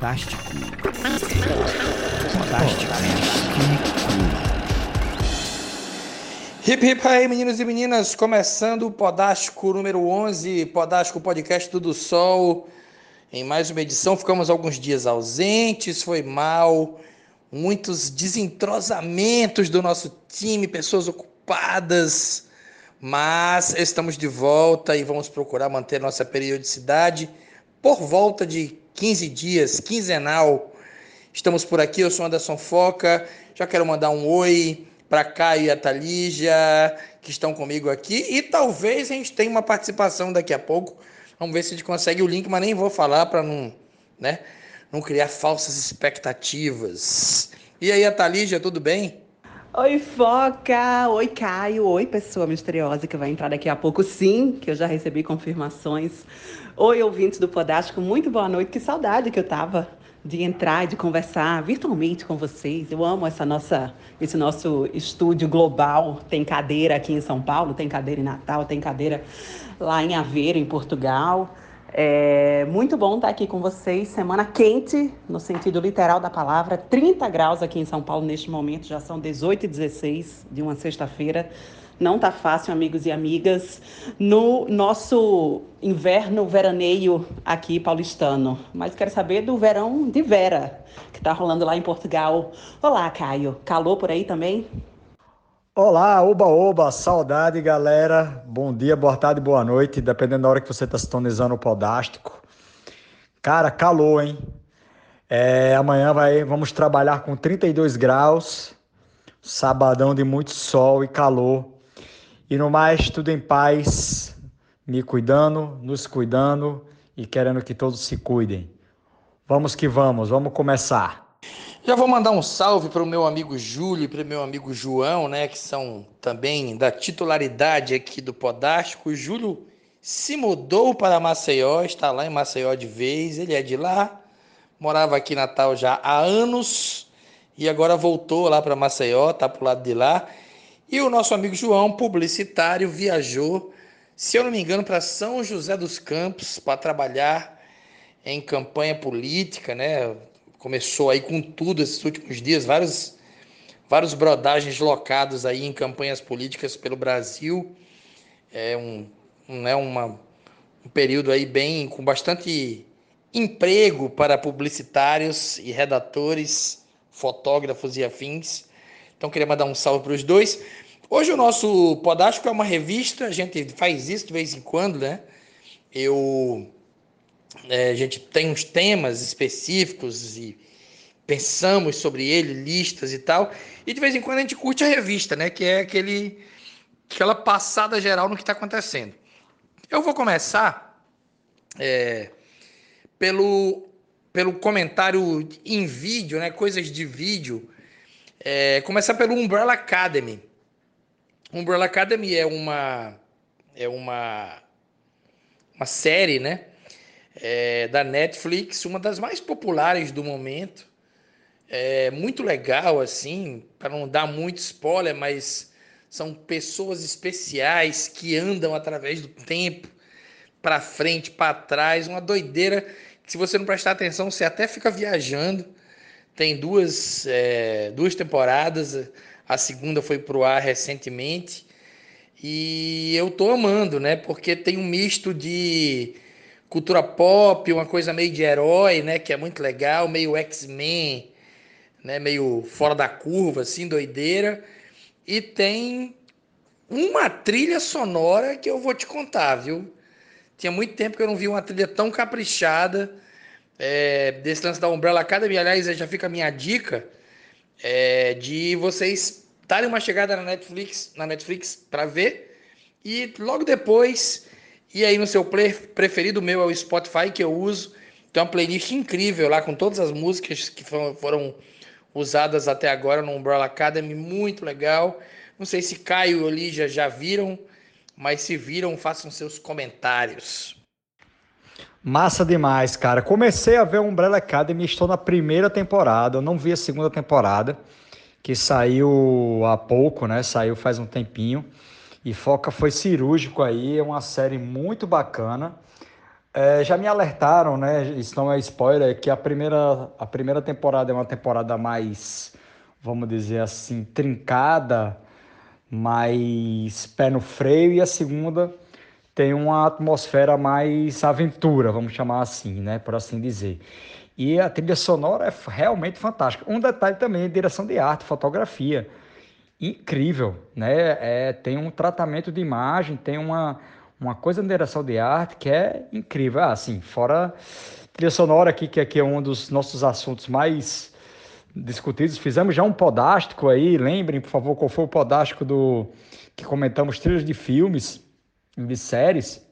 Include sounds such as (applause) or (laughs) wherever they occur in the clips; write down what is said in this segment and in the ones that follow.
Podástico. Podástico. Hip hip aí, meninos e meninas, começando o Podástico número 11, Podástico Podcast Tudo Sol. Em mais uma edição, ficamos alguns dias ausentes, foi mal, muitos desentrosamentos do nosso time, pessoas ocupadas, mas estamos de volta e vamos procurar manter nossa periodicidade por volta de 15 dias, quinzenal. Estamos por aqui, eu sou Anderson Foca, já quero mandar um oi para Caio e a Talígia, que estão comigo aqui, e talvez a gente tenha uma participação daqui a pouco. Vamos ver se a gente consegue o link, mas nem vou falar para não, né, não criar falsas expectativas. E aí, a Talígia, tudo bem? Oi, Foca! Oi, Caio! Oi, pessoa misteriosa que vai entrar daqui a pouco, sim, que eu já recebi confirmações. Oi, ouvintes do Podástico, muito boa noite. Que saudade que eu tava de entrar e de conversar virtualmente com vocês. Eu amo essa nossa, esse nosso estúdio global. Tem cadeira aqui em São Paulo, tem cadeira em Natal, tem cadeira lá em Aveiro, em Portugal. É muito bom estar aqui com vocês. Semana quente, no sentido literal da palavra. 30 graus aqui em São Paulo neste momento, já são 18 e 16 de uma sexta-feira. Não tá fácil, amigos e amigas, no nosso inverno veraneio aqui paulistano. Mas quero saber do verão de Vera, que tá rolando lá em Portugal. Olá, Caio. Calor por aí também? Olá, oba oba, saudade galera. Bom dia, boa tarde, boa noite, dependendo da hora que você está sintonizando o podástico. Cara, calor, hein? É, amanhã vai, vamos trabalhar com 32 graus, sabadão de muito sol e calor. E no mais, tudo em paz, me cuidando, nos cuidando e querendo que todos se cuidem. Vamos que vamos, vamos começar. Já vou mandar um salve para o meu amigo Júlio e para o meu amigo João, né, que são também da titularidade aqui do Podástico. O Júlio se mudou para Maceió, está lá em Maceió de vez, ele é de lá, morava aqui em Natal já há anos e agora voltou lá para Maceió, está para o lado de lá. E o nosso amigo João, publicitário, viajou, se eu não me engano, para São José dos Campos para trabalhar em campanha política, né? Começou aí com tudo esses últimos dias, vários, vários brodagens locados aí em campanhas políticas pelo Brasil. É um, um, é uma, um período aí bem com bastante emprego para publicitários e redatores, fotógrafos e afins. Então queria mandar um salve para os dois. Hoje o nosso Podástico é uma revista, a gente faz isso de vez em quando, né? Eu, é, a gente tem uns temas específicos e pensamos sobre ele, listas e tal. E de vez em quando a gente curte a revista, né? Que é aquele, aquela passada geral no que está acontecendo. Eu vou começar é, pelo, pelo comentário em vídeo, né? Coisas de vídeo é, começar pelo Umbrella Academy. Umbrella Academy é uma é uma uma série, né, é, da Netflix, uma das mais populares do momento. É muito legal assim, para não dar muito spoiler, mas são pessoas especiais que andam através do tempo, para frente, para trás, uma doideira que se você não prestar atenção, você até fica viajando tem duas, é, duas temporadas, a segunda foi para o ar recentemente. E eu tô amando, né? Porque tem um misto de cultura pop, uma coisa meio de herói, né? Que é muito legal, meio X-Men, né? Meio fora da curva, assim, doideira. E tem uma trilha sonora que eu vou te contar, viu? Tinha muito tempo que eu não vi uma trilha tão caprichada é, desse lance da Umbrella Academy. Aliás, já fica a minha dica é, de vocês darem uma chegada na Netflix, na Netflix para ver e logo depois ir aí no seu preferido, meu é o Spotify que eu uso. Tem uma playlist incrível lá com todas as músicas que foram usadas até agora no Umbrella Academy, muito legal. Não sei se Caio e Olígia já viram, mas se viram, façam seus comentários. Massa demais, cara. Comecei a ver Umbrella Academy, estou na primeira temporada, eu não vi a segunda temporada, que saiu há pouco, né? Saiu faz um tempinho. E Foca foi cirúrgico aí, é uma série muito bacana. É, já me alertaram, né? Isso não é spoiler, que a primeira, a primeira temporada é uma temporada mais, vamos dizer assim, trincada, mais pé no freio, e a segunda tem uma atmosfera mais aventura, vamos chamar assim, né? Por assim dizer. E a trilha sonora é realmente fantástica. Um detalhe também, direção de arte, fotografia. Incrível, né? É, tem um tratamento de imagem, tem uma uma coisa na direção de arte que é incrível. Ah, assim, fora trilha sonora aqui, que aqui é um dos nossos assuntos mais discutidos. Fizemos já um podástico aí, lembrem, por favor, qual foi o podástico do que comentamos trilhas de filmes, de séries,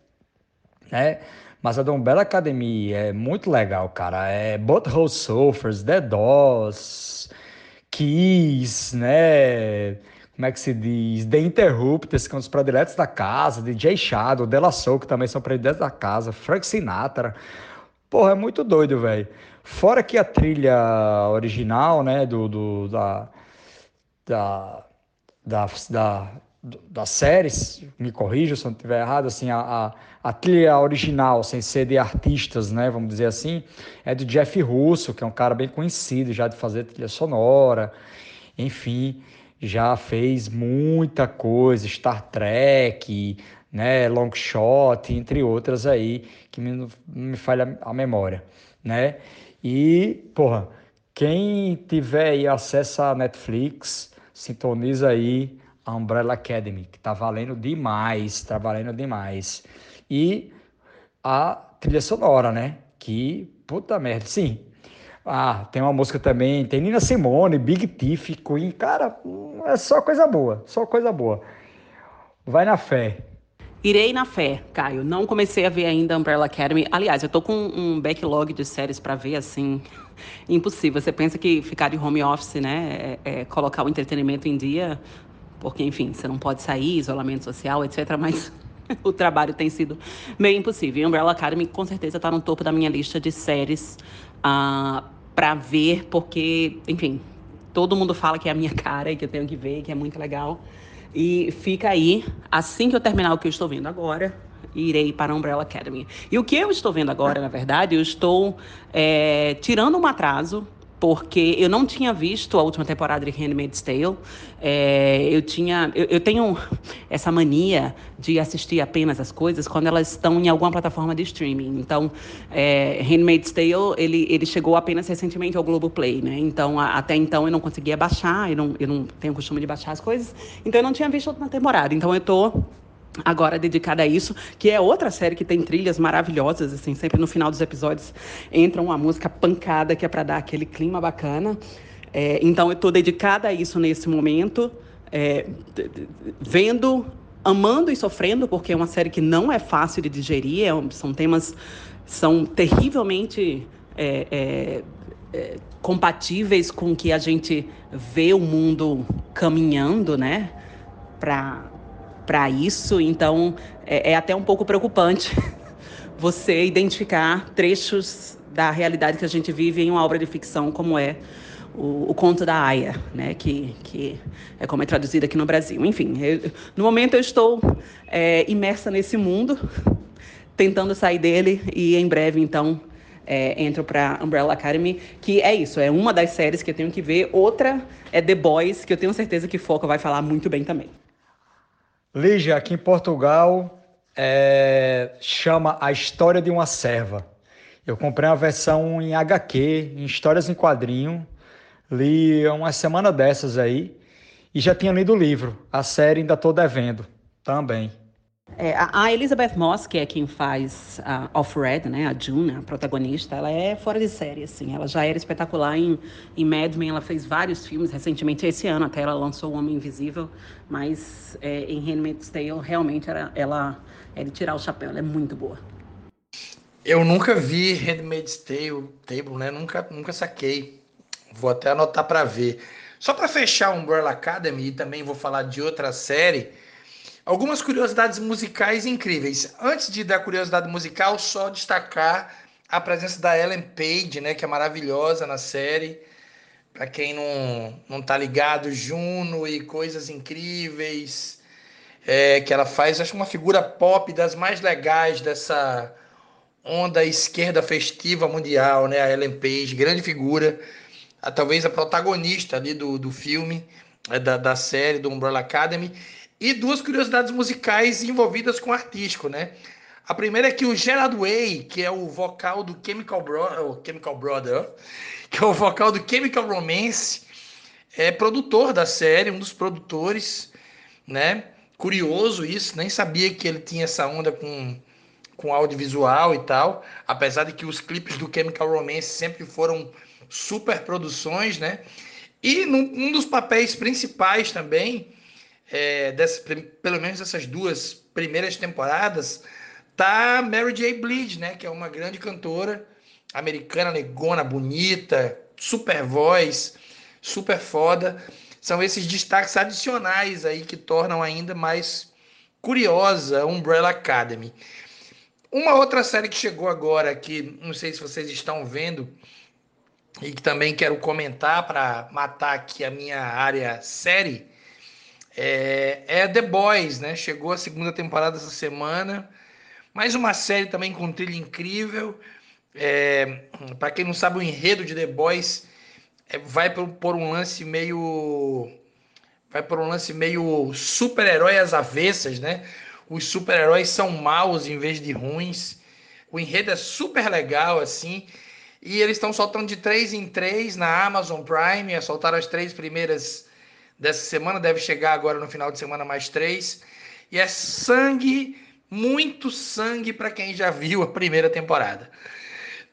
né? Mas a do Umbrella Academy é muito legal, cara. É Butthole Surfers, The Doors, Keys, né? como é que se diz, The Interrupters, que são os prediletos da casa, DJ Shadow, Della Soul, que também são prediletos da casa, Frank Sinatra. Porra, é muito doido, velho. Fora que a trilha original, né, do, do da, da, da, da, das séries, me corrija se eu não estiver errado, assim, a, a, a, trilha original, sem ser de artistas, né, vamos dizer assim, é do Jeff Russo, que é um cara bem conhecido já de fazer trilha sonora, enfim já fez muita coisa, Star Trek, né, Long Shot, entre outras aí, que me, me falha a memória, né? E, porra, quem tiver aí acesso à Netflix, sintoniza aí a Umbrella Academy, que tá valendo demais, tá valendo demais. E a trilha sonora, né? Que, puta merda, sim, ah, tem uma música também, tem Nina Simone, Big Thief, Queen, cara, é só coisa boa, só coisa boa. Vai na fé. Irei na fé, Caio. Não comecei a ver ainda Umbrella Academy. Aliás, eu tô com um backlog de séries para ver, assim, (laughs) impossível. Você pensa que ficar de home office, né, é, é colocar o entretenimento em dia, porque, enfim, você não pode sair, isolamento social, etc. Mas (laughs) o trabalho tem sido meio impossível. E Umbrella Academy, com certeza, está no topo da minha lista de séries. Uh, para ver, porque, enfim, todo mundo fala que é a minha (laughs) cara e que eu tenho que ver, que é muito legal. E fica aí, assim que eu terminar o que eu estou vendo agora, irei para a Umbrella Academy. E o que eu estou vendo agora, na verdade, eu estou é, tirando um atraso porque eu não tinha visto a última temporada de Handmaid's Tale. É, eu tinha, eu, eu, tenho essa mania de assistir apenas as coisas quando elas estão em alguma plataforma de streaming. Então, é, Handmaid's Tale ele, ele chegou apenas recentemente ao Globoplay, né? Então, a, até então eu não conseguia baixar, eu não, eu não tenho costume de baixar as coisas. Então, eu não tinha visto a última temporada. Então, eu estou agora dedicada a isso, que é outra série que tem trilhas maravilhosas, assim, sempre no final dos episódios entra uma música pancada que é para dar aquele clima bacana. É, então eu estou dedicada a isso nesse momento, é, vendo, amando e sofrendo, porque é uma série que não é fácil de digerir, é, são temas são terrivelmente é, é, é, compatíveis com que a gente vê o mundo caminhando, né? Para para isso, então é, é até um pouco preocupante (laughs) você identificar trechos da realidade que a gente vive em uma obra de ficção como é o, o, conto da Aya, né, que, que é como é traduzido aqui no Brasil. Enfim, eu, no momento eu estou é, imersa nesse mundo, tentando sair dele e em breve, então, é, entro para Umbrella Academy, que é isso, é uma das séries que eu tenho que ver. Outra é The Boys, que eu tenho certeza que Foca vai falar muito bem também. Lígia, aqui em Portugal, é, chama A História de uma Serva. Eu comprei uma versão em HQ, em histórias em quadrinho. Li uma semana dessas aí e já tinha lido o livro. A série ainda estou devendo também. É, a Elizabeth Moss, que é quem faz a Off-Red, né, a June, a protagonista, ela é fora de série, assim. Ela já era espetacular em, em Mad Men, ela fez vários filmes recentemente, esse ano até ela lançou O Homem Invisível, mas é, em Handmaid's Tale, realmente, era, ela é de tirar o chapéu, ela é muito boa. Eu nunca vi Handmaid's Tale, Table, né? Nunca, nunca saquei. Vou até anotar para ver. Só para fechar Umbrella Academy, e também vou falar de outra série Algumas curiosidades musicais incríveis. Antes de dar curiosidade musical, só destacar a presença da Ellen Page, né, que é maravilhosa na série. Para quem não, não tá ligado, Juno e coisas incríveis é, que ela faz. Acho uma figura pop das mais legais dessa onda esquerda festiva mundial, né? A Ellen Page, grande figura, a, talvez a protagonista ali do, do filme, é, da, da série do Umbrella Academy. E duas curiosidades musicais envolvidas com o artístico, né? A primeira é que o Gerard Way, que é o vocal do Chemical, Bro Chemical Brother, que é o vocal do Chemical Romance, é produtor da série, um dos produtores, né? Curioso isso, nem sabia que ele tinha essa onda com, com audiovisual e tal, apesar de que os clipes do Chemical Romance sempre foram super produções, né? E num, um dos papéis principais também, é, dessa, pelo menos essas duas primeiras temporadas, tá Mary J. Blige, né? Que é uma grande cantora americana, negona, bonita, super voz, super foda. São esses destaques adicionais aí que tornam ainda mais curiosa Umbrella Academy. Uma outra série que chegou agora, que não sei se vocês estão vendo, e que também quero comentar para matar aqui a minha área série, é, é, The Boys, né? Chegou a segunda temporada essa semana. Mais uma série também com trilha incrível. É, para quem não sabe, o enredo de The Boys é, vai por, um lance meio. Vai por um lance meio super-herói às avessas, né? Os super-heróis são maus em vez de ruins. O enredo é super legal, assim. E eles estão soltando de três em três na Amazon Prime. Soltaram as três primeiras dessa semana. Deve chegar agora no final de semana mais três. E é sangue, muito sangue para quem já viu a primeira temporada.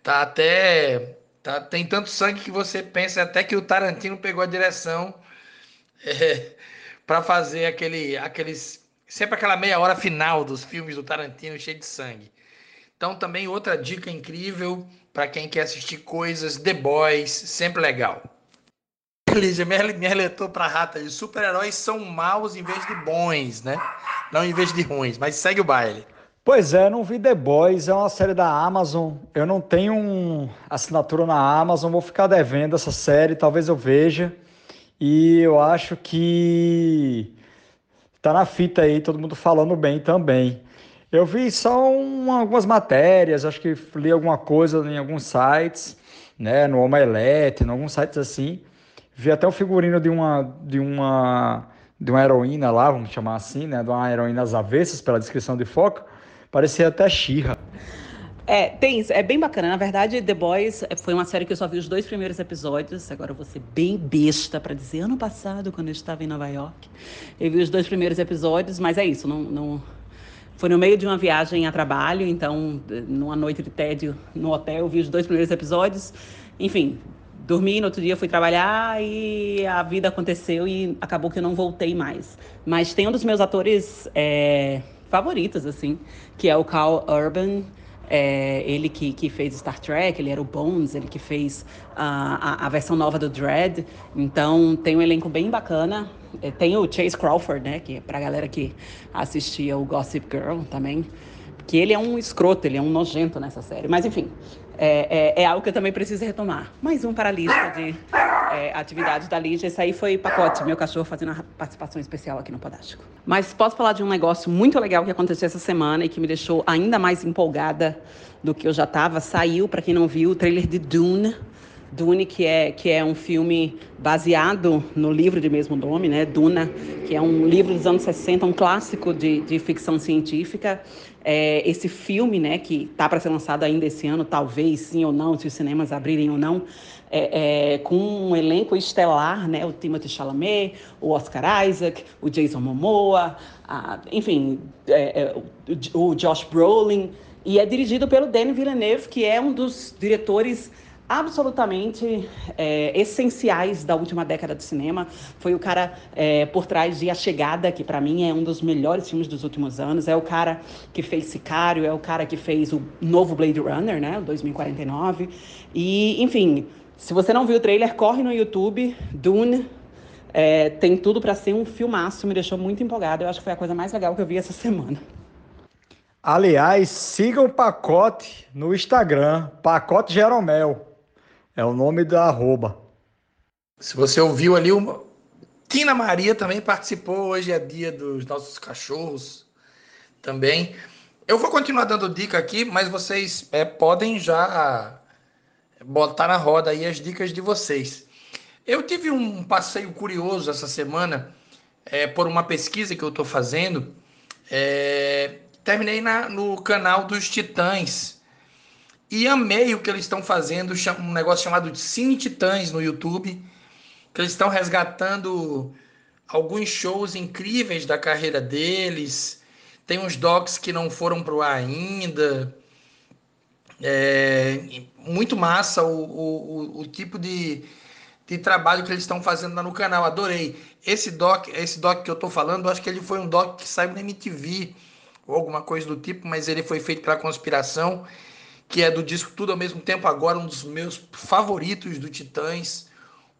Tá até. Tá, tem tanto sangue que você pensa até que o Tarantino pegou a direção (laughs) é, para fazer aquele, aqueles. Sempre aquela meia hora final dos filmes do Tarantino cheio de sangue. Então, também outra dica incrível para quem quer assistir coisas, The Boys, sempre legal. Lígia, me, me alertou para rata aí. Super-heróis são maus em vez de bons, né? Não em vez de ruins, mas segue o baile. Pois é, não vi The Boys, é uma série da Amazon. Eu não tenho um assinatura na Amazon, vou ficar devendo essa série, talvez eu veja. E eu acho que tá na fita aí, todo mundo falando bem também. Eu vi só um, algumas matérias, acho que li alguma coisa em alguns sites, né, no Omelete, em alguns sites assim. Vi até o figurino de uma de uma de uma heroína lá, vamos chamar assim, né, de uma heroína às avessas pela descrição de foco. Parecia até Xirra. É, tem é bem bacana. Na verdade, The Boys foi uma série que eu só vi os dois primeiros episódios. Agora eu vou ser bem besta para dizer. Ano passado, quando eu estava em Nova York, eu vi os dois primeiros episódios, mas é isso, não, não, foi no meio de uma viagem a trabalho, então, numa noite de tédio no hotel, eu vi os dois primeiros episódios. Enfim, dormi, no outro dia fui trabalhar e a vida aconteceu e acabou que eu não voltei mais. Mas tem um dos meus atores é, favoritos, assim, que é o Carl Urban. É, ele que, que fez Star Trek, ele era o Bones, ele que fez a, a, a versão nova do Dread. Então tem um elenco bem bacana. É, tem o Chase Crawford, né? Que é pra galera que assistia o Gossip Girl também. Que ele é um escroto, ele é um nojento nessa série. Mas enfim, é, é, é algo que eu também preciso retomar. Mais um para a lista de é, atividades da Lígia. Esse aí foi pacote, meu cachorro fazendo uma participação especial aqui no Podástico. Mas posso falar de um negócio muito legal que aconteceu essa semana e que me deixou ainda mais empolgada do que eu já estava. Saiu, para quem não viu, o trailer de Dune Dune, que é, que é um filme baseado no livro de mesmo nome, né? Duna, que é um livro dos anos 60, um clássico de, de ficção científica. É, esse filme, né, que está para ser lançado ainda esse ano, talvez sim ou não, se os cinemas abrirem ou não, é, é, com um elenco estelar, né, o Timothy Chalamet, o Oscar Isaac, o Jason Momoa, a, enfim, é, é, o, o Josh Brolin, e é dirigido pelo Denis Villeneuve, que é um dos diretores absolutamente é, essenciais da última década do cinema. Foi o cara é, por trás de A Chegada, que para mim é um dos melhores filmes dos últimos anos. É o cara que fez Sicário, é o cara que fez o novo Blade Runner, né, o 2049. E, enfim, se você não viu o trailer, corre no YouTube, Dune. É, tem tudo para ser um filmaço, me deixou muito empolgado. Eu acho que foi a coisa mais legal que eu vi essa semana. Aliás, siga o pacote no Instagram, pacote Jeromel. É o nome da arroba. Se você ouviu ali, uma... Tina Maria também participou. Hoje é dia dos nossos cachorros também. Eu vou continuar dando dica aqui, mas vocês é, podem já botar na roda aí as dicas de vocês. Eu tive um passeio curioso essa semana é, por uma pesquisa que eu estou fazendo. É, terminei na, no canal dos Titãs e amei o que eles estão fazendo, um negócio chamado Cine Titãs no YouTube, que eles estão resgatando alguns shows incríveis da carreira deles tem uns docs que não foram para o ar ainda. É, muito massa o, o, o, tipo de, de trabalho que eles estão fazendo lá no canal. Adorei. Esse doc, esse doc que eu estou falando, acho que ele foi um doc que saiu na MTV ou alguma coisa do tipo, mas ele foi feito pela Conspiração, que é do disco Tudo ao Mesmo Tempo, agora um dos meus favoritos do Titãs.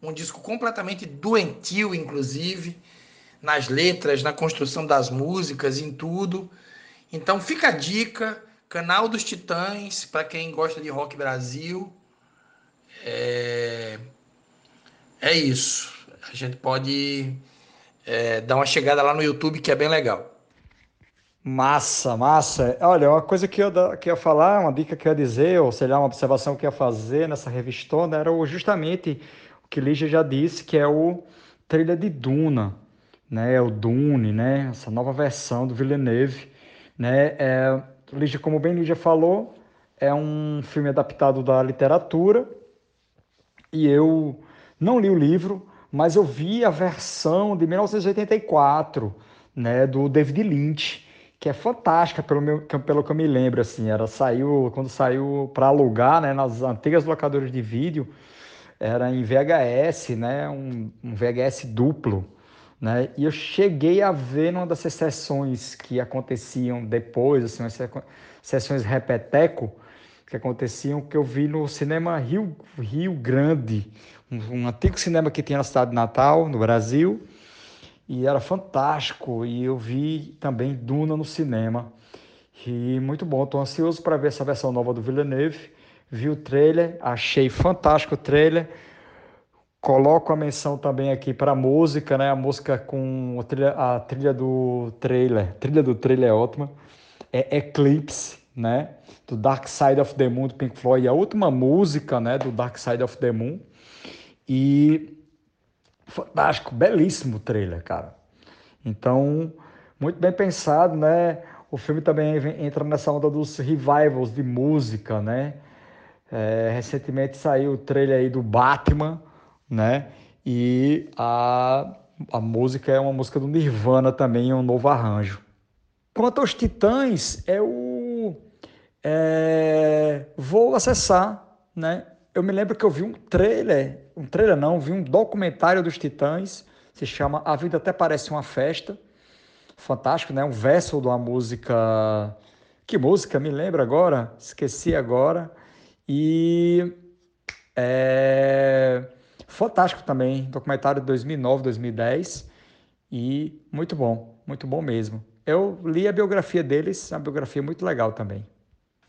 Um disco completamente doentio, inclusive nas letras, na construção das músicas, em tudo. Então fica a dica, canal dos Titãs, para quem gosta de rock Brasil. É, é isso. A gente pode é, dar uma chegada lá no YouTube que é bem legal. Massa, massa. Olha, uma coisa que eu, que eu ia falar, uma dica que eu ia dizer, ou sei lá, uma observação que eu ia fazer nessa revistona era justamente o que Lígia já disse, que é o trilha de Duna né, é o Dune, né, essa nova versão do Villeneuve, né, é, Lígia, como bem Lígia falou, é um filme adaptado da literatura e eu não li o livro, mas eu vi a versão de 1984, né, do David Lynch, que é fantástica pelo, meu, pelo que eu me lembro, assim, era saiu quando saiu para alugar, né, nas antigas locadoras de vídeo, era em VHS, né, um, um VHS duplo, né? E eu cheguei a ver numa dessas sessões que aconteciam depois, assim, umas sessões repeteco, que aconteciam, que eu vi no cinema Rio, Rio Grande, um, um antigo cinema que tinha na cidade de Natal, no Brasil, e era fantástico. E eu vi também Duna no cinema. E muito bom, estou ansioso para ver essa versão nova do Villeneuve. Vi o trailer, achei fantástico o trailer. Coloco a menção também aqui para a música, né? A música com a trilha, a trilha do trailer. A trilha do trailer é ótima. É Eclipse, né? Do Dark Side of the Moon do Pink Floyd. A última música, né? Do Dark Side of the Moon. E fantástico, belíssimo trailer, cara. Então, muito bem pensado, né? O filme também entra nessa onda dos revivals de música, né? É, recentemente saiu o trailer aí do Batman, né? E a, a música é uma música do Nirvana também, é um novo arranjo. Quanto aos Titãs, eu é, vou acessar, né? Eu me lembro que eu vi um trailer, um trailer não, vi um documentário dos Titãs, se chama A Vida Até Parece Uma Festa. Fantástico, né? Um verso de uma música. Que música? Me lembro agora, esqueci agora. E é, Fantástico também, documentário de 2009, 2010 e muito bom, muito bom mesmo. Eu li a biografia deles, uma biografia muito legal também.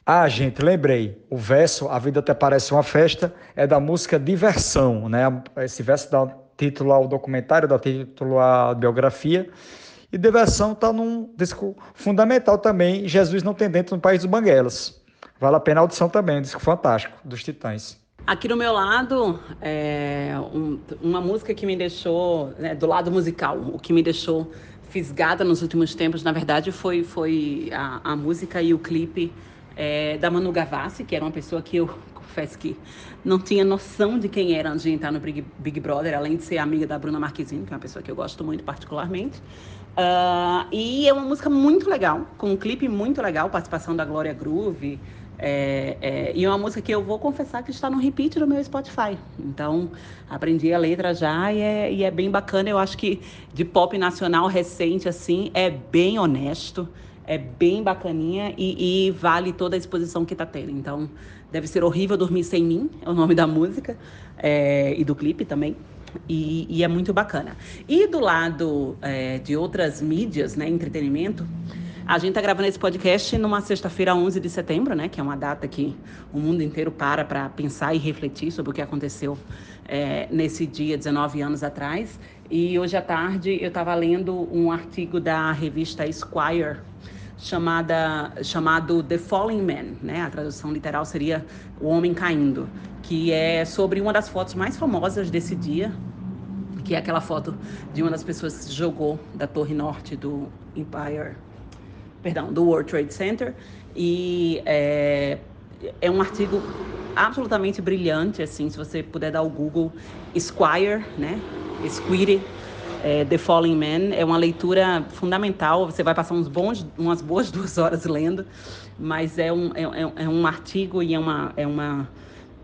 Ah, gente, lembrei. O verso A Vida Até Parece Uma Festa é da música Diversão, né? Esse verso dá título ao documentário, dá título à biografia. E Diversão está num disco fundamental também, Jesus Não Tem Dentro no País dos Banguelas. Vale a pena a audição também, um disco fantástico, dos Titãs. Aqui no meu lado, é, um, uma música que me deixou, né, do lado musical, o que me deixou fisgada nos últimos tempos, na verdade, foi, foi a, a música e o clipe é, da Manu Gavassi, que era uma pessoa que eu (laughs) confesso que não tinha noção de quem era antes de entrar no Big, Big Brother, além de ser amiga da Bruna Marquezine, que é uma pessoa que eu gosto muito particularmente. Uh, e é uma música muito legal, com um clipe muito legal, participação da Glória Groove, é, é, e é uma música que eu vou confessar que está no repeat do meu Spotify. Então, aprendi a letra já e é, e é bem bacana. Eu acho que de pop nacional recente, assim, é bem honesto, é bem bacaninha e, e vale toda a exposição que está tendo. Então, deve ser horrível dormir sem mim, é o nome da música, é, e do clipe também. E, e, é muito bacana. E do lado é, de outras mídias, né, entretenimento, a gente está gravando esse podcast numa sexta-feira, 11 de setembro, né? Que é uma data que o mundo inteiro para para pensar e refletir sobre o que aconteceu é, nesse dia, 19 anos atrás. E hoje à tarde eu estava lendo um artigo da revista Esquire chamada, chamado The Falling Man, né? A tradução literal seria O Homem Caindo, que é sobre uma das fotos mais famosas desse dia, que é aquela foto de uma das pessoas que se jogou da torre norte do Empire, perdão, do World Trade Center. E é, é um artigo absolutamente brilhante, assim, se você puder dar o Google Squire, né? Squire, é, The Falling Man, é uma leitura fundamental, você vai passar uns bons, umas boas (laughs) duas horas lendo, mas é um, é, é, é um artigo e é uma, é uma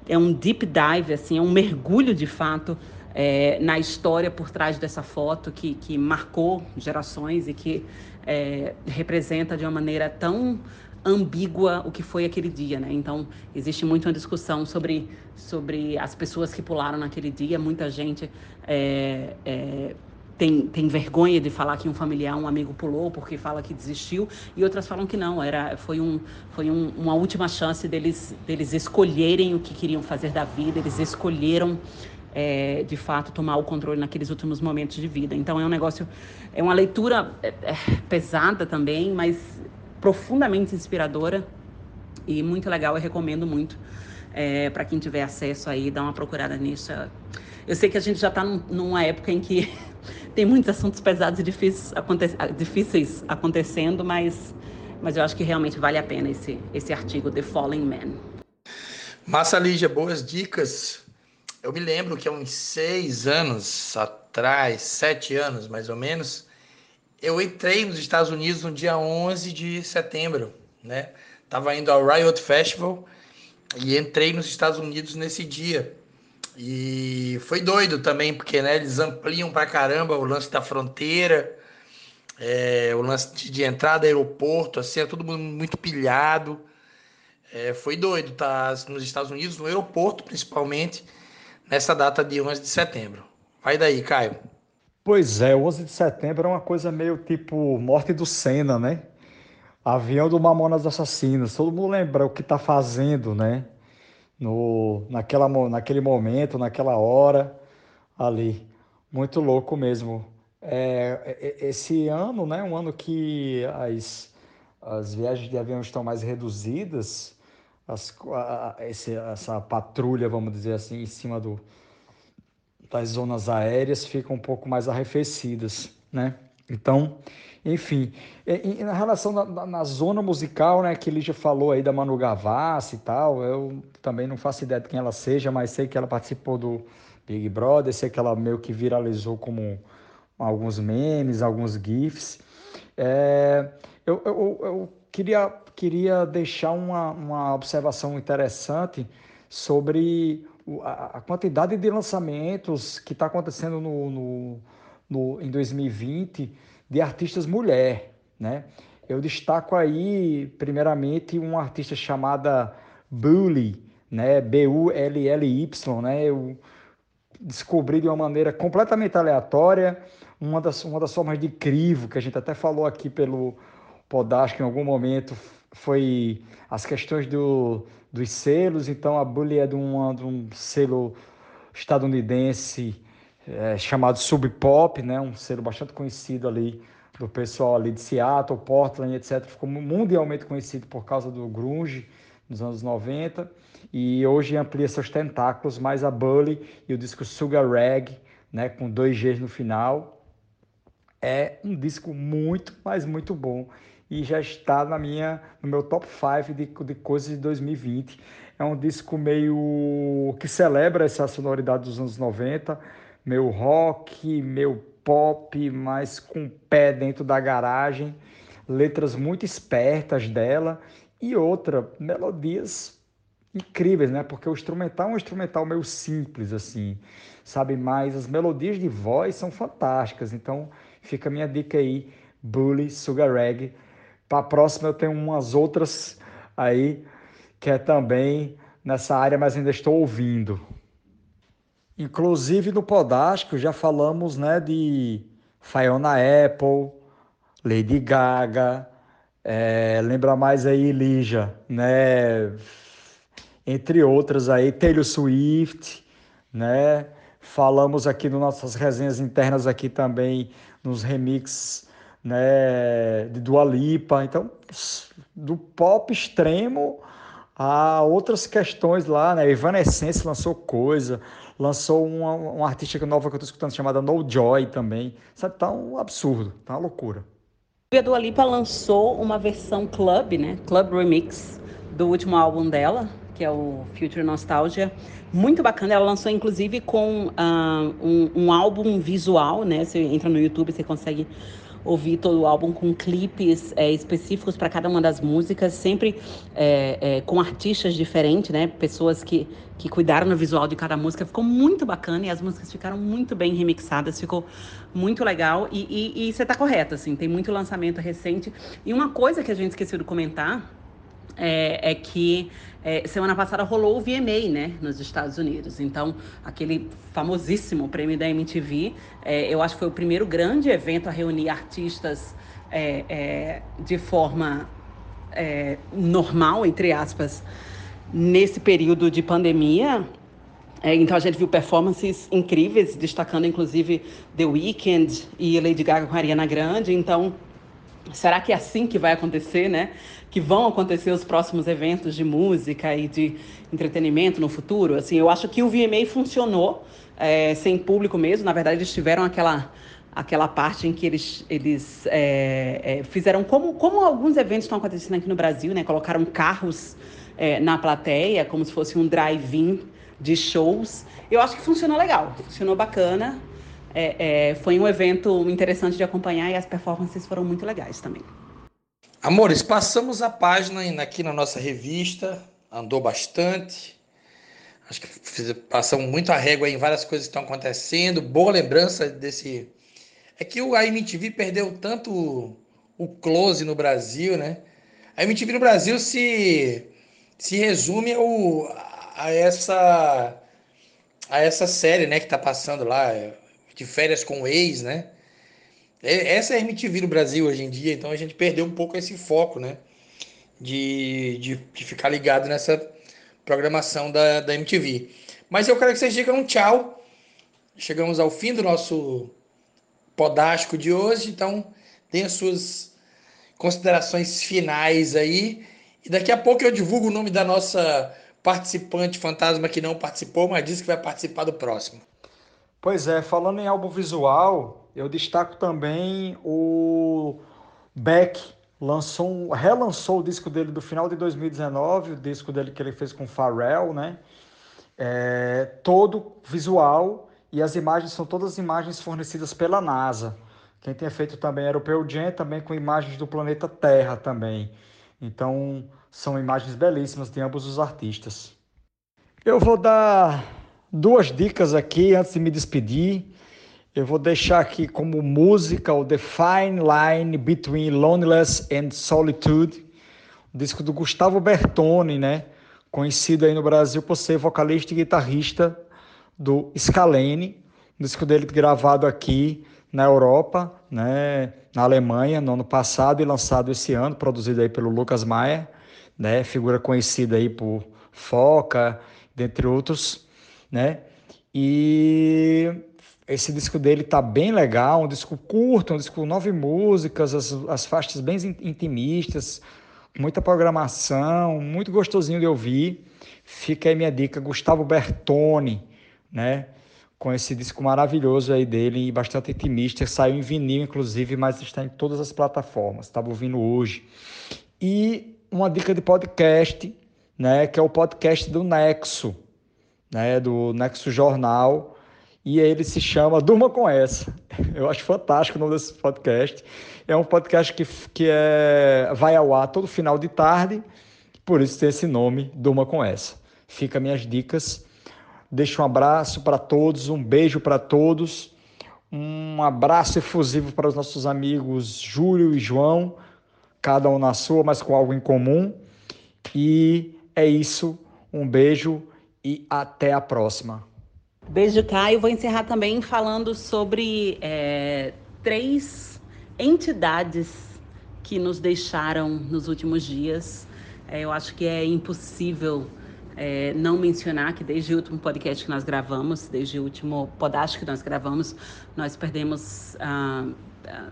é um deep dive, assim, é um mergulho de fato é, na história por trás dessa foto que, que marcou gerações e que é, representa de uma maneira tão ambígua o que foi aquele dia, né? Então existe muito uma discussão sobre sobre as pessoas que pularam naquele dia. Muita gente é, é, tem, tem vergonha de falar que um familiar, um amigo pulou porque fala que desistiu e outras falam que não. Era foi um foi um, uma última chance deles deles escolherem o que queriam fazer da vida. Eles escolheram é, de fato tomar o controle naqueles últimos momentos de vida. Então é um negócio, é uma leitura é, é, pesada também, mas profundamente inspiradora e muito legal. Eu recomendo muito é, para quem tiver acesso aí, dar uma procurada nisso. Eu sei que a gente já está num, numa época em que tem muitos assuntos pesados e difíceis, aconte difíceis acontecendo, mas, mas eu acho que realmente vale a pena esse, esse artigo, The Falling Man. Massa, Lígia, boas dicas. Eu me lembro que há uns seis anos atrás, sete anos mais ou menos, eu entrei nos Estados Unidos no dia 11 de setembro, né? Tava indo ao Riot Festival e entrei nos Estados Unidos nesse dia. E foi doido também, porque né, eles ampliam pra caramba o lance da fronteira, é, o lance de, de entrada aeroporto, assim, é todo mundo muito pilhado. É, foi doido, tá nos Estados Unidos, no aeroporto principalmente nessa data de 11 de setembro. Vai daí, Caio. Pois é, 11 de setembro é uma coisa meio tipo morte do Senna, né? Avião do Mamonas Assassinos. Todo mundo lembra o que está fazendo, né? No, naquela, naquele momento, naquela hora ali. Muito louco mesmo. É, é, é, esse ano, né? Um ano que as, as viagens de avião estão mais reduzidas as, a, esse, essa patrulha, vamos dizer assim, em cima do, das zonas aéreas ficam um pouco mais arrefecidas, né? Então, enfim, na relação na, na, zona musical, né, que Lígia falou aí da Manu Gavassi e tal, eu também não faço ideia de quem ela seja, mas sei que ela participou do Big Brother, sei que ela meio que viralizou como alguns memes, alguns GIFs. É, eu, eu, eu queria queria deixar uma, uma observação interessante sobre a, a quantidade de lançamentos que está acontecendo no, no, no, em 2020 de artistas mulher, né? Eu destaco aí, primeiramente, uma artista chamada Bully, né? B-U-L-L-Y, né? Eu descobri de uma maneira completamente aleatória uma das, uma das formas de crivo, que a gente até falou aqui pelo Podask em algum momento, foi as questões do, dos selos, então a Bully é de, uma, de um selo estadunidense é, chamado Sub Pop, né, um selo bastante conhecido ali do pessoal ali de Seattle, Portland, etc. Ficou mundialmente conhecido por causa do grunge nos anos 90 e hoje amplia seus tentáculos mais a Bully e o disco Sugar Rag, né, com dois Gs no final. É um disco muito, mas muito bom e já está na minha, no meu top 5 de, de coisas de 2020. É um disco meio que celebra essa sonoridade dos anos 90, meio rock, meio pop, mas com o pé dentro da garagem, letras muito espertas dela e outra, melodias incríveis, né? Porque o instrumental é um instrumental meio simples assim, sabe? Mas as melodias de voz são fantásticas. Então, fica a minha dica aí, Bully Sugar Rag para a próxima eu tenho umas outras aí que é também nessa área, mas ainda estou ouvindo. Inclusive no Podástico já falamos né, de Fiona Apple, Lady Gaga, é, lembra mais aí Lígia, né? Entre outras aí, Taylor Swift, né? Falamos aqui nas nossas resenhas internas aqui também nos remixes né, de Dua Lipa. Então, do pop extremo a outras questões lá, né? Evanescence lançou coisa, lançou uma, uma artista nova que eu estou escutando chamada No Joy também. Sabe, tá um absurdo, tá uma loucura. A Dua Lipa lançou uma versão club, né? Club Remix do último álbum dela, que é o Future Nostalgia. Muito bacana. Ela lançou, inclusive, com uh, um, um, álbum visual, né? Você entra no YouTube, você consegue ouvir todo o álbum com clipes é, específicos para cada uma das músicas, sempre é, é, com artistas diferentes, né? Pessoas que, que cuidaram no visual de cada música. Ficou muito bacana e as músicas ficaram muito bem remixadas, ficou muito legal. E, você está correto, assim, tem muito lançamento recente. E uma coisa que a gente esqueceu de comentar é, é que é, semana passada rolou o VMA, né, nos Estados Unidos. Então, aquele famosíssimo prêmio da MTV, é, eu acho que foi o primeiro grande evento a reunir artistas é, é de forma é, normal, entre aspas, nesse período de pandemia. Então a gente viu performances incríveis, destacando inclusive The Weeknd e Lady Gaga com a Ariana Grande. Então, será que é assim que vai acontecer, né? Que vão acontecer os próximos eventos de música e de entretenimento no futuro. Assim, eu acho que o VMA funcionou é, sem público mesmo. Na verdade, eles tiveram aquela aquela parte em que eles, eles é, é, fizeram como, como alguns eventos estão acontecendo aqui no Brasil, né? Colocaram carros é, na plateia, como se fosse um drive-in de shows. Eu acho que funcionou legal, funcionou bacana. É, é, foi um evento interessante de acompanhar e as performances foram muito legais também. Amores, passamos a página aqui na nossa revista, andou bastante. Acho que passamos muito a régua em várias coisas que estão acontecendo. Boa lembrança desse. É que o MTV perdeu tanto o close no Brasil, né? A MTV no Brasil se, se resume ao, a, essa, a essa série né, que está passando lá, de férias com o ex, né? É, essa é a MTV no Brasil hoje em dia, então a gente perdeu um pouco esse foco, né? De, de, de ficar ligado nessa programação da, da MTV. Mas eu quero que vocês digam um tchau. Chegamos ao fim do nosso podástico de hoje, então tenha suas considerações finais aí. E daqui a pouco eu divulgo o nome da nossa participante fantasma que não participou, mas disse que vai participar do próximo. Pois é, falando em álbum visual, eu destaco também o Beck, lançou relançou o disco dele do final de 2019, o disco dele que ele fez com Pharrell, né? É, todo visual e as imagens são todas imagens fornecidas pela NASA. Quem tinha feito também era o Pearl também com imagens do planeta Terra também. Então, são imagens belíssimas de ambos os artistas. Eu vou dar duas dicas aqui antes de me despedir. Eu vou deixar aqui como música o The Fine Line Between Loneliness and Solitude, um disco do Gustavo Bertoni, né? Conhecido aí no Brasil por ser vocalista e guitarrista do Scalene, um disco dele gravado aqui na Europa, né, na Alemanha, no ano passado e lançado esse ano, produzido aí pelo Lucas Maia, né, figura conhecida aí por Foca, dentre outros, né? E esse disco dele tá bem legal, um disco curto, um disco com nove músicas, as, as faixas bem intimistas, muita programação, muito gostosinho de ouvir. Fica aí minha dica, Gustavo Bertoni, né? Com esse disco maravilhoso aí dele, bastante intimista, saiu em vinil inclusive, mas está em todas as plataformas. Estava ouvindo hoje. E uma dica de podcast, né, que é o podcast do Nexo, né, do Nexo Jornal e ele se chama Durma com Essa. Eu acho fantástico o nome desse podcast. É um podcast que, que é, vai ao ar todo final de tarde, por isso tem esse nome, Durma com Essa. Fica minhas dicas. Deixo um abraço para todos, um beijo para todos, um abraço efusivo para os nossos amigos Júlio e João, cada um na sua, mas com algo em comum. E é isso. Um beijo e até a próxima. Beijo, Caio. Vou encerrar também falando sobre é, três entidades que nos deixaram nos últimos dias. É, eu acho que é impossível é, não mencionar que desde o último podcast que nós gravamos, desde o último podástico que nós gravamos, nós perdemos ah, ah,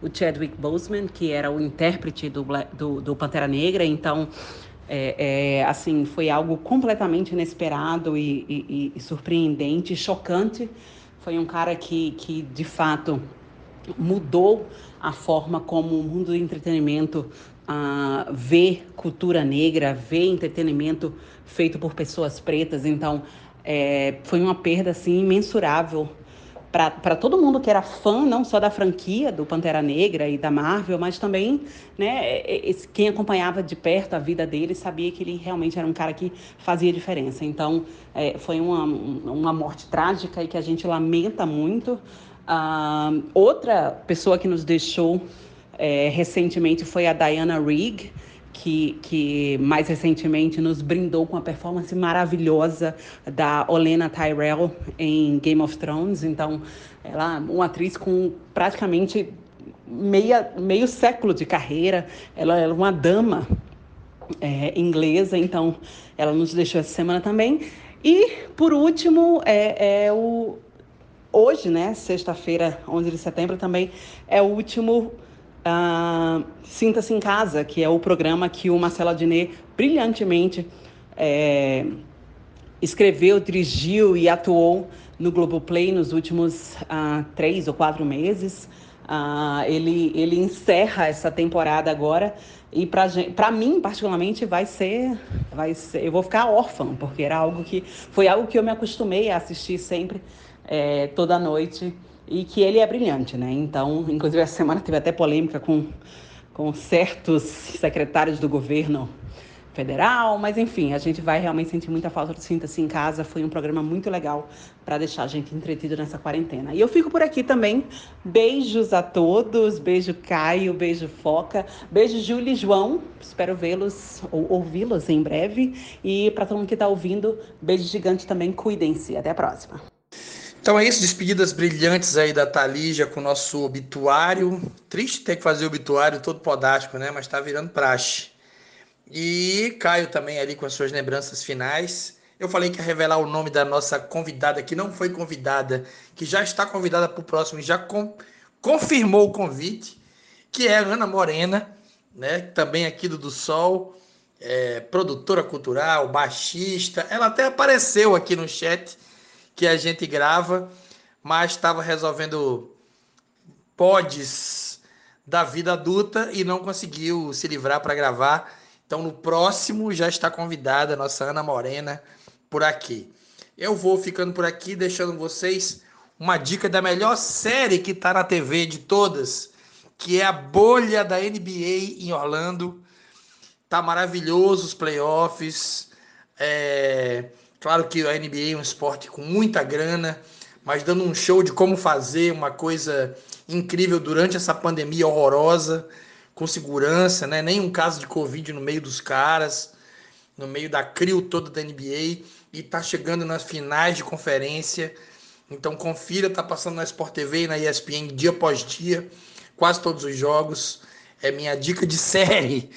o Chadwick Boseman, que era o intérprete do, do, do Pantera Negra. Então, é, é, assim, foi algo completamente inesperado e, e, e, surpreendente, chocante. Foi um cara que, que de fato, mudou a forma como o mundo do entretenimento uh, vê cultura negra, vê entretenimento feito por pessoas pretas. Então, é, foi uma perda assim imensurável para todo mundo que era fã não só da franquia do Pantera Negra e da Marvel, mas também né, esse, quem acompanhava de perto a vida dele sabia que ele realmente era um cara que fazia diferença. Então é, foi uma, uma morte trágica e que a gente lamenta muito. Uh, outra pessoa que nos deixou é, recentemente foi a Diana Rigg, que, que mais recentemente nos brindou com a performance maravilhosa da Olena Tyrell em Game of Thrones. Então, ela é uma atriz com praticamente meia, meio século de carreira. Ela é uma dama é, inglesa, então ela nos deixou essa semana também. E, por último, é, é o hoje, né, sexta-feira, 11 de setembro, também é o último uh, Sinta-se em Casa, que é o programa que o Marcelo Adnet brilhantemente é, escreveu, dirigiu e atuou no Globoplay nos últimos uh, três ou quatro meses. Uh, ele, ele encerra essa temporada agora e para mim particularmente vai ser vai ser eu vou ficar órfã porque era algo que foi algo que eu me acostumei a assistir sempre é, toda noite e que ele é brilhante, né? Então, inclusive essa semana teve até polêmica com, com certos secretários do governo federal, mas enfim, a gente vai realmente sentir muita falta do Sinta-se em Casa. Foi um programa muito legal para deixar a gente entretido nessa quarentena. E eu fico por aqui também. Beijos a todos, beijo Caio, beijo Foca, beijo Júlia e João. Espero vê-los ou ouvi-los em breve. E para todo mundo que está ouvindo, beijo gigante também. Cuidem-se. Até a próxima. Então é isso, despedidas brilhantes aí da Talija com o nosso obituário. Triste ter que fazer o obituário todo podástico, né? Mas tá virando praxe. E Caio também ali com as suas lembranças finais. Eu falei que ia revelar o nome da nossa convidada, que não foi convidada, que já está convidada para o próximo e já com, confirmou o convite, que é a Ana Morena, né? Também aqui do Do Sol, é, produtora cultural, baixista. Ela até apareceu aqui no chat que a gente grava, mas estava resolvendo pods da vida adulta e não conseguiu se livrar para gravar. Então, no próximo já está convidada a nossa Ana Morena por aqui. Eu vou ficando por aqui, deixando vocês uma dica da melhor série que está na TV de todas, que é a bolha da NBA em Orlando. Tá maravilhoso os playoffs. É... Claro que a NBA é um esporte com muita grana, mas dando um show de como fazer uma coisa incrível durante essa pandemia horrorosa, com segurança, né? Nenhum caso de Covid no meio dos caras, no meio da crio toda da NBA e tá chegando nas finais de conferência. Então confira, tá passando na Sport TV e na ESPN dia após dia, quase todos os jogos. É minha dica de (laughs) série.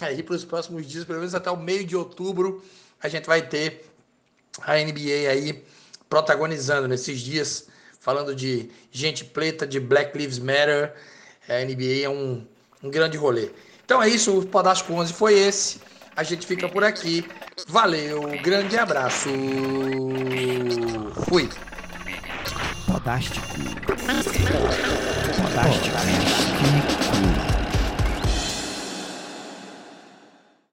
Aí para os próximos dias, pelo menos até o meio de outubro, a gente vai ter a NBA aí protagonizando nesses dias, falando de gente preta, de Black Lives Matter. A NBA é um, um grande rolê. Então é isso, o Podástico 11 foi esse. A gente fica por aqui. Valeu, grande abraço. Fui. Podástico. Podástico.